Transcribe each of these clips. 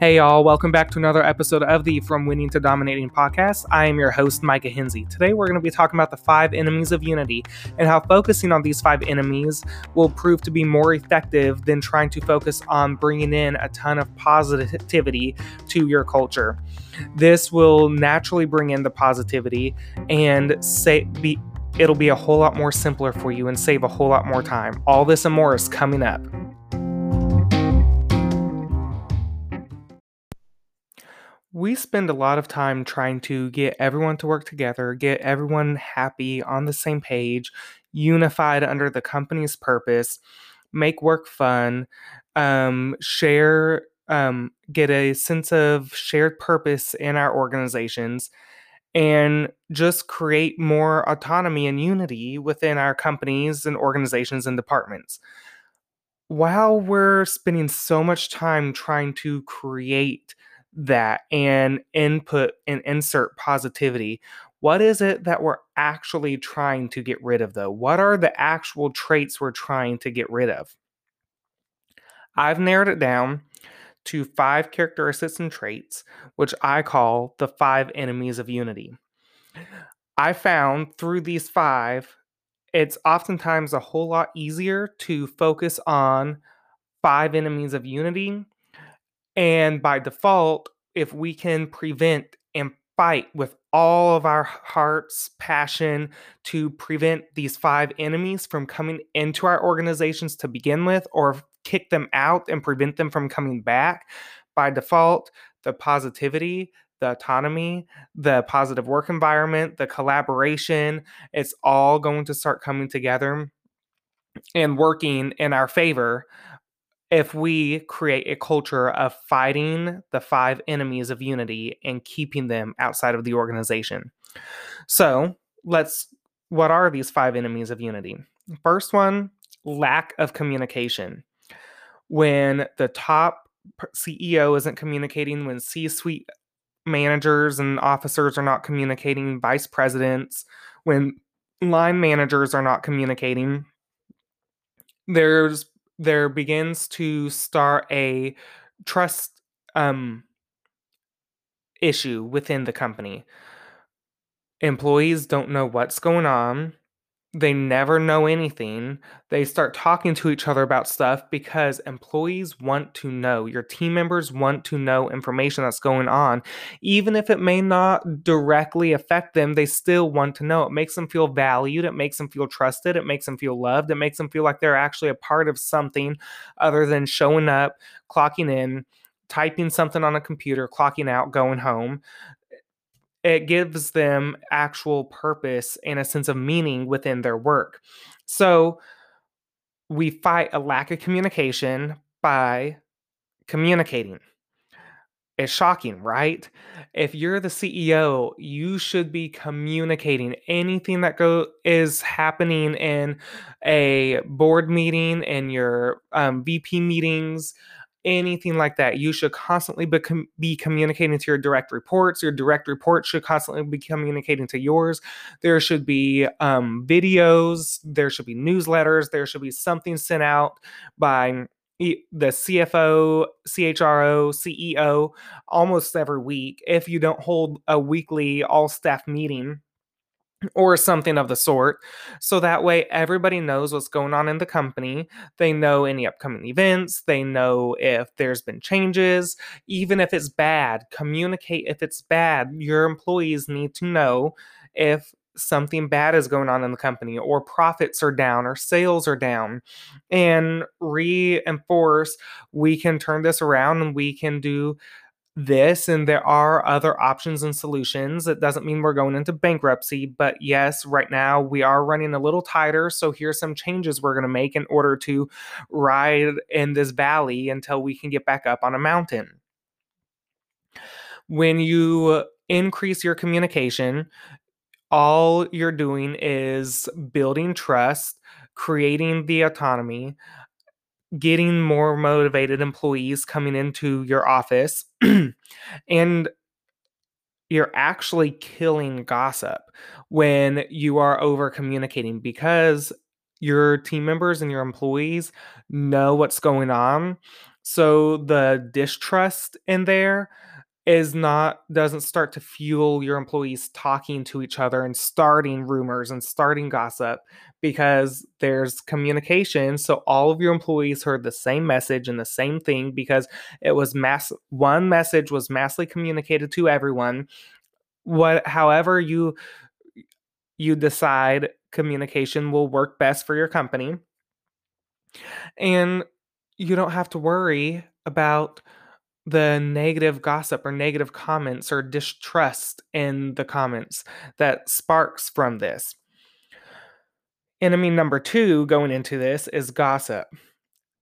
Hey, y'all, welcome back to another episode of the From Winning to Dominating podcast. I am your host, Micah Hinsey. Today, we're going to be talking about the five enemies of unity and how focusing on these five enemies will prove to be more effective than trying to focus on bringing in a ton of positivity to your culture. This will naturally bring in the positivity and say, be, it'll be a whole lot more simpler for you and save a whole lot more time. All this and more is coming up. We spend a lot of time trying to get everyone to work together, get everyone happy on the same page, unified under the company's purpose, make work fun, um, share, um, get a sense of shared purpose in our organizations, and just create more autonomy and unity within our companies and organizations and departments. While we're spending so much time trying to create that and input and insert positivity. What is it that we're actually trying to get rid of, though? What are the actual traits we're trying to get rid of? I've narrowed it down to five characteristics and traits, which I call the five enemies of unity. I found through these five, it's oftentimes a whole lot easier to focus on five enemies of unity and by default, if we can prevent and fight with all of our heart's passion to prevent these five enemies from coming into our organizations to begin with, or kick them out and prevent them from coming back, by default, the positivity, the autonomy, the positive work environment, the collaboration, it's all going to start coming together and working in our favor if we create a culture of fighting the five enemies of unity and keeping them outside of the organization. So, let's what are these five enemies of unity? First one, lack of communication. When the top CEO isn't communicating, when C suite managers and officers are not communicating, vice presidents, when line managers are not communicating, there's there begins to start a trust um, issue within the company. Employees don't know what's going on they never know anything. They start talking to each other about stuff because employees want to know. Your team members want to know information that's going on. Even if it may not directly affect them, they still want to know. It makes them feel valued. It makes them feel trusted. It makes them feel loved. It makes them feel like they're actually a part of something other than showing up, clocking in, typing something on a computer, clocking out, going home it gives them actual purpose and a sense of meaning within their work. So we fight a lack of communication by communicating. It's shocking, right? If you're the CEO, you should be communicating anything that go is happening in a board meeting and your um, VP meetings, anything like that. You should constantly be, com- be, communicating to your direct reports. Your direct reports should constantly be communicating to yours. There should be um, videos, there should be newsletters, there should be something sent out by the CFO, CHRO, CEO almost every week. If you don't hold a weekly all staff meeting, or something of the sort. So that way, everybody knows what's going on in the company. They know any upcoming events. They know if there's been changes. Even if it's bad, communicate if it's bad. Your employees need to know if something bad is going on in the company or profits are down or sales are down and reinforce we can turn this around and we can do this and there are other options and solutions. It doesn't mean we're going into bankruptcy, but yes, right now we are running a little tighter. So here's some changes we're going to make in order to ride in this valley until we can get back up on a mountain. When you increase your communication, all you're doing is building trust, creating the autonomy, getting more motivated employees coming into your office and you're actually killing gossip when you are over communicating because your team members and your employees know what's going on. So the distrust in there is not doesn't start to fuel your employees talking to each other and starting rumors and starting gossip because there's communication. So all of your employees heard the same message and the same thing because it was mass one message was massively communicated to everyone. What however you you decide communication will work best for your company. And you don't have to worry about the negative gossip or negative comments or distrust in the comments that sparks from this. Enemy number two going into this is gossip.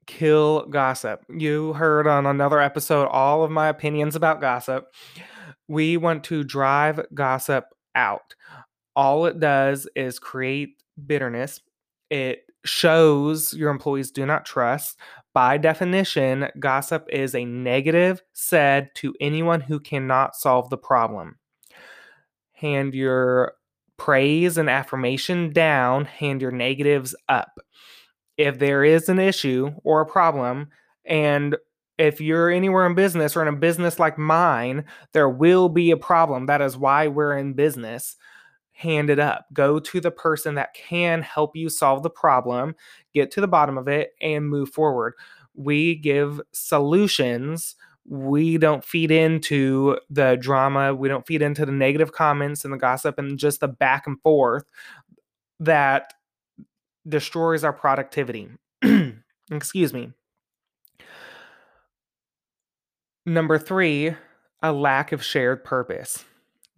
Kill gossip. You heard on another episode all of my opinions about gossip. We want to drive gossip out. All it does is create bitterness. It shows your employees do not trust. By definition, gossip is a negative said to anyone who cannot solve the problem. Hand your praise and affirmation down, hand your negatives up. If there is an issue or a problem, and if you're anywhere in business or in a business like mine, there will be a problem. That is why we're in business hand it up. Go to the person that can help you solve the problem, get to the bottom of it, and move forward. We give solutions. We don't feed into the drama. We don't feed into the negative comments and the gossip and just the back and forth that destroys our productivity. Excuse me. Number three, a lack of shared purpose.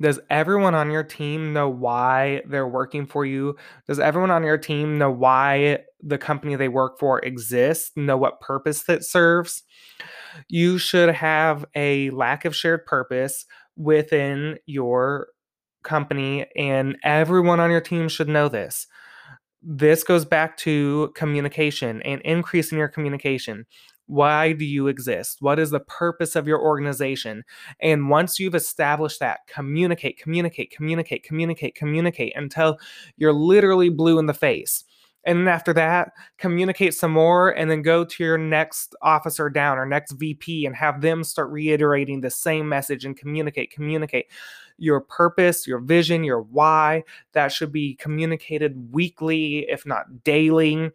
Does everyone on your team know why they're working for you? Does everyone on your team know why the company they work for exists, know what purpose that serves? You should have a lack of shared purpose within your company, and everyone on your team should know this this goes back to communication and increasing your communication. Why do you exist? What is the purpose of your organization? And once you've established that, communicate, communicate, communicate, communicate, communicate until you're literally blue in the face. And then after that, communicate some more and then go to your next officer down or next VP and have them start reiterating the same message and communicate, communicate your purpose, your vision, your why. That should be communicated weekly, if not daily.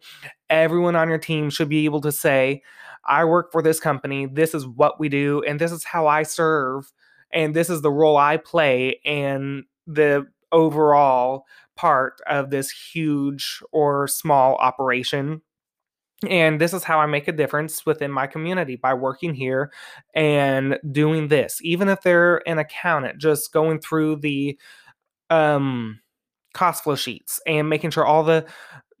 Everyone on your team should be able to say, I work for this company. This is what we do, and this is how I serve, and this is the role I play, and the overall part of this huge or small operation. And this is how I make a difference within my community by working here and doing this. Even if they're an accountant, just going through the um, cost flow sheets and making sure all the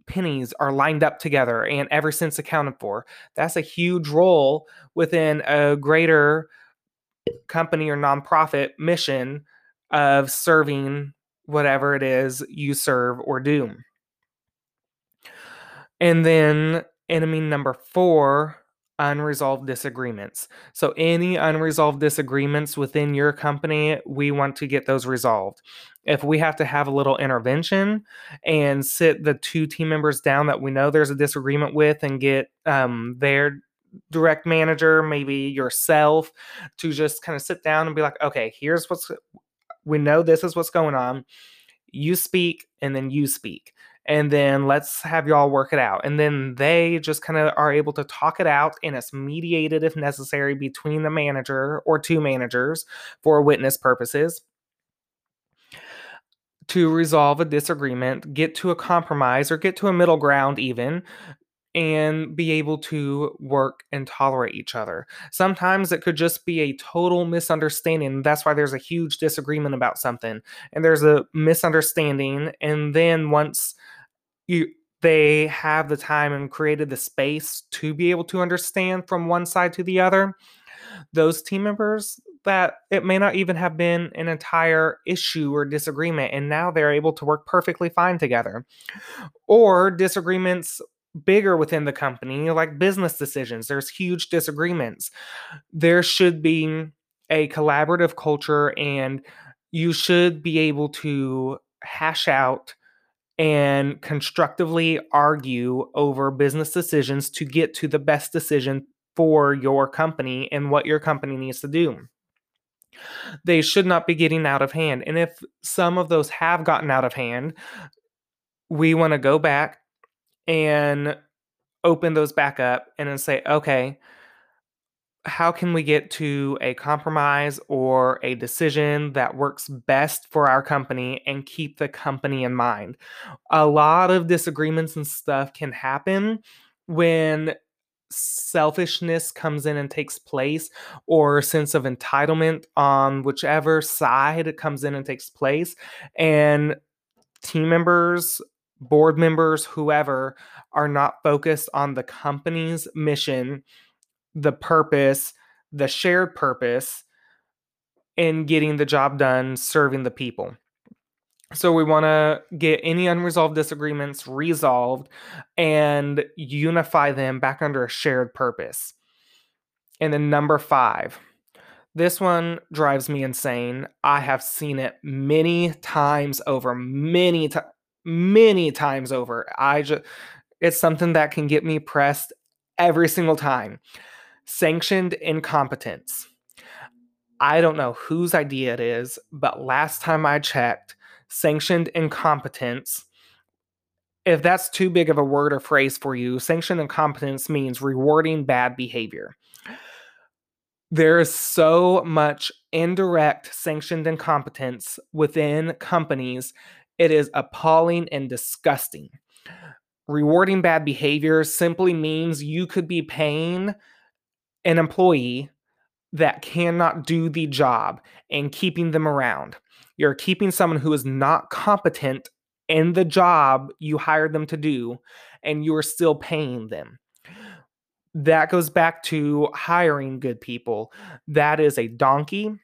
pennies are lined up together and ever since accounted for. That's a huge role within a greater company or nonprofit mission of serving whatever it is you serve or do. And then enemy number four unresolved disagreements. So, any unresolved disagreements within your company, we want to get those resolved. If we have to have a little intervention and sit the two team members down that we know there's a disagreement with and get um, their direct manager, maybe yourself, to just kind of sit down and be like, okay, here's what's, we know this is what's going on. You speak and then you speak and then let's have y'all work it out. And then they just kind of are able to talk it out, and it's mediated if necessary between the manager or two managers for witness purposes to resolve a disagreement, get to a compromise, or get to a middle ground, even. And be able to work and tolerate each other. Sometimes it could just be a total misunderstanding. That's why there's a huge disagreement about something, and there's a misunderstanding. And then once you they have the time and created the space to be able to understand from one side to the other those team members that it may not even have been an entire issue or disagreement and now they're able to work perfectly fine together or disagreements bigger within the company like business decisions there's huge disagreements there should be a collaborative culture and you should be able to hash out and constructively argue over business decisions to get to the best decision for your company and what your company needs to do. They should not be getting out of hand. And if some of those have gotten out of hand, we want to go back and open those back up and then say, okay, how can we get to a compromise or a decision that works best for our company and keep the company in mind? A lot of disagreements and stuff can happen when selfishness comes in and takes place or sense of entitlement on whichever side it comes in and takes place and team members board members whoever are not focused on the company's mission the purpose, the shared purpose in getting the job done, serving the people. So we want to get any unresolved disagreements resolved and unify them back under a shared purpose. And then number five, this one drives me insane. I have seen it many times over, many times, many times over. I just, it's something that can get me pressed every single time sanctioned incompetence. I don't know whose idea it is, but last time I checked, sanctioned incompetence, if that's too big of a word or phrase for you, sanctioned incompetence means rewarding bad behavior. There is so much indirect sanctioned incompetence within companies, it is appalling and disgusting. Rewarding bad behavior simply means you could be paying an employee that cannot do the job and keeping them around. You're keeping someone who is not competent in the job you hired them to do, and you are still paying them. That goes back to hiring good people. That is a donkey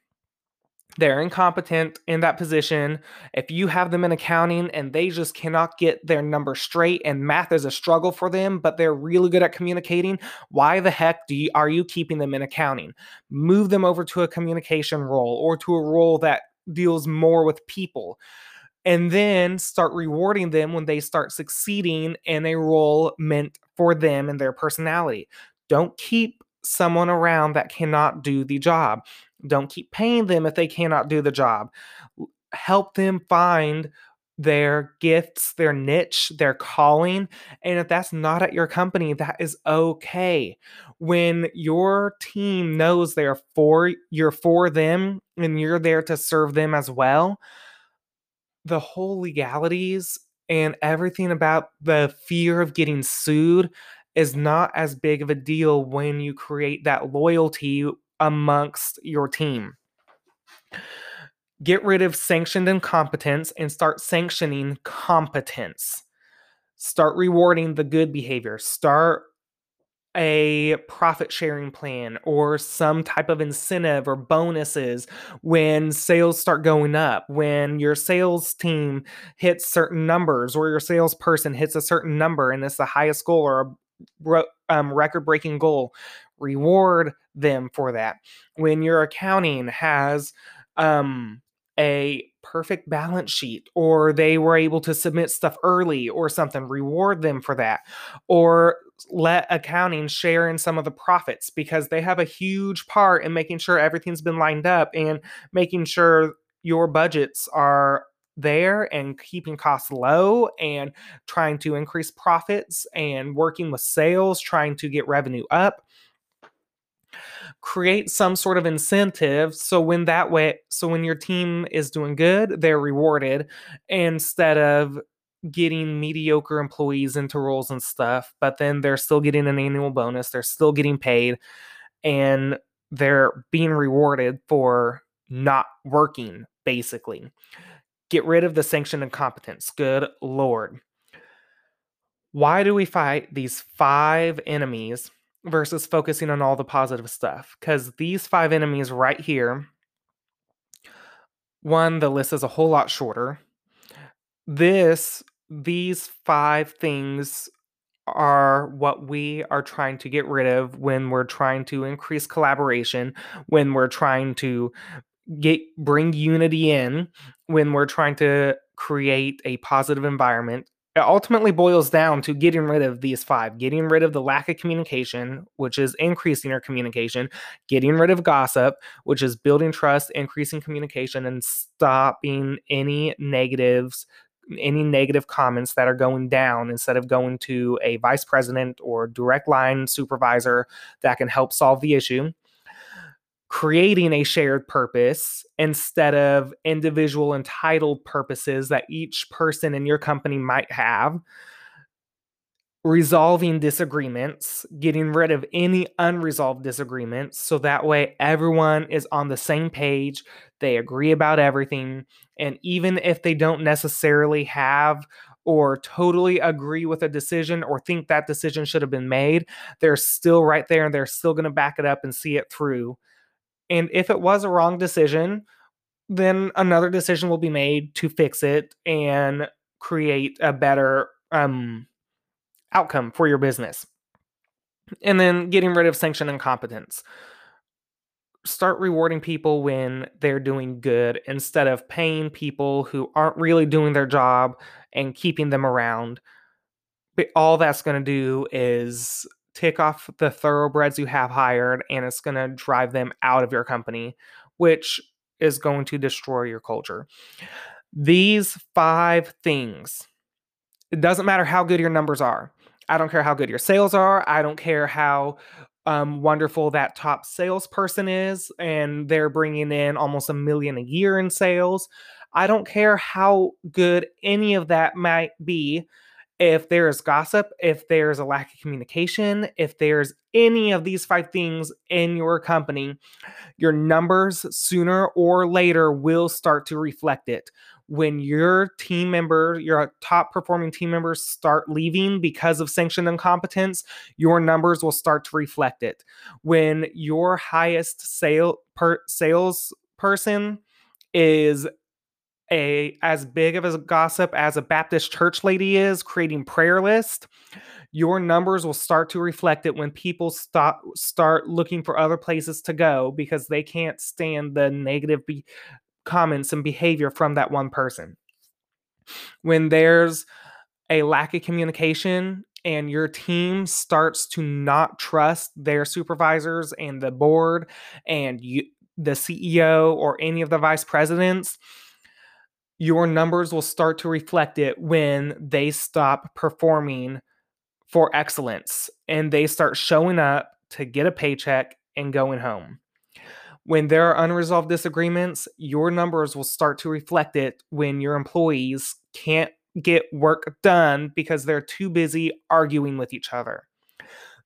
they're incompetent in that position. If you have them in accounting and they just cannot get their number straight and math is a struggle for them, but they're really good at communicating, why the heck do you, are you keeping them in accounting? Move them over to a communication role or to a role that deals more with people. And then start rewarding them when they start succeeding in a role meant for them and their personality. Don't keep someone around that cannot do the job. Don't keep paying them if they cannot do the job. Help them find their gifts, their niche, their calling. And if that's not at your company, that is okay. When your team knows they're for you're for them and you're there to serve them as well, the whole legalities and everything about the fear of getting sued is not as big of a deal when you create that loyalty amongst your team. Get rid of sanctioned incompetence and start sanctioning competence. Start rewarding the good behavior. Start a profit sharing plan or some type of incentive or bonuses when sales start going up, when your sales team hits certain numbers or your salesperson hits a certain number and it's the highest goal or a um, record breaking goal reward them for that. When your accounting has um, a perfect balance sheet or they were able to submit stuff early or something, reward them for that. Or let accounting share in some of the profits because they have a huge part in making sure everything's been lined up and making sure your budgets are there and keeping costs low and trying to increase profits and working with sales, trying to get revenue up create some sort of incentive so when that way so when your team is doing good they're rewarded instead of getting mediocre employees into roles and stuff but then they're still getting an annual bonus they're still getting paid and they're being rewarded for not working basically. Get rid of the sanction incompetence good lord. Why do we fight these five enemies versus focusing on all the positive stuff. Because these five enemies right here, one, the list is a whole lot shorter. This, these five things are what we are trying to get rid of when we're trying to increase collaboration, when we're trying to get bring unity in, when we're trying to create a positive environment it ultimately boils down to getting rid of these five getting rid of the lack of communication which is increasing your communication getting rid of gossip which is building trust increasing communication and stopping any negatives any negative comments that are going down instead of going to a vice president or direct line supervisor that can help solve the issue creating a shared purpose instead of individual entitled purposes that each person in your company might have, resolving disagreements, getting rid of any unresolved disagreements so that way everyone is on the same page, they agree about everything, and even if they don't necessarily have or totally agree with a decision or think that decision should have been made, they're still right there and they're still going to back it up and see it through and if it was a wrong decision, then another decision will be made to fix it and create a better um, outcome for your business. And then getting rid of sanction incompetence. Start rewarding people when they're doing good instead of paying people who aren't really doing their job and keeping them around. But all that's going to do is tick off the thoroughbreds you have hired and it's going to drive them out of your company, which is going to destroy your culture. These five things, it doesn't matter how good your numbers are. I don't care how good your sales are. I don't care how um, wonderful that top salesperson is and they're bringing in almost a million a year in sales. I don't care how good any of that might be if there is gossip, if there's a lack of communication, if there's any of these five things in your company, your numbers sooner or later will start to reflect it. When your team member, your top performing team members start leaving because of sanctioned incompetence, your numbers will start to reflect it. When your highest sale per sales person is a as big of a gossip as a Baptist church lady is creating prayer list, your numbers will start to reflect it when people stop start looking for other places to go because they can't stand the negative be- comments and behavior from that one person. When there's a lack of communication and your team starts to not trust their supervisors and the board and you the CEO or any of the vice presidents, your numbers will start to reflect it when they stop performing for excellence and they start showing up to get a paycheck and going home. When there are unresolved disagreements, your numbers will start to reflect it when your employees can't get work done because they're too busy arguing with each other.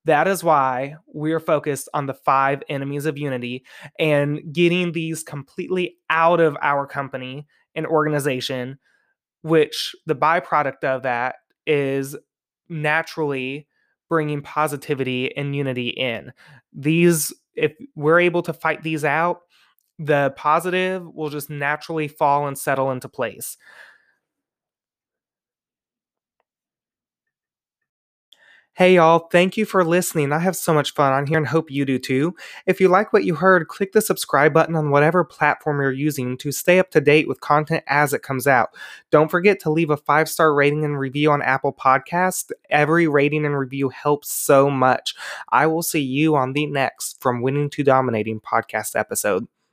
That is why we're focused on the five enemies of unity and getting these completely out of our company an organization, which the byproduct of that is naturally bringing positivity and unity in. These, if we're able to fight these out, the positive will just naturally fall and settle into place. Hey y'all, thank you for listening. I have so much fun on here and hope you do too. If you like what you heard, click the subscribe button on whatever platform you're using to stay up to date with content as it comes out. Don't forget to leave a five star rating and review on Apple Podcast. Every rating and review helps so much. I will see you on the next From Winning to Dominating podcast episode.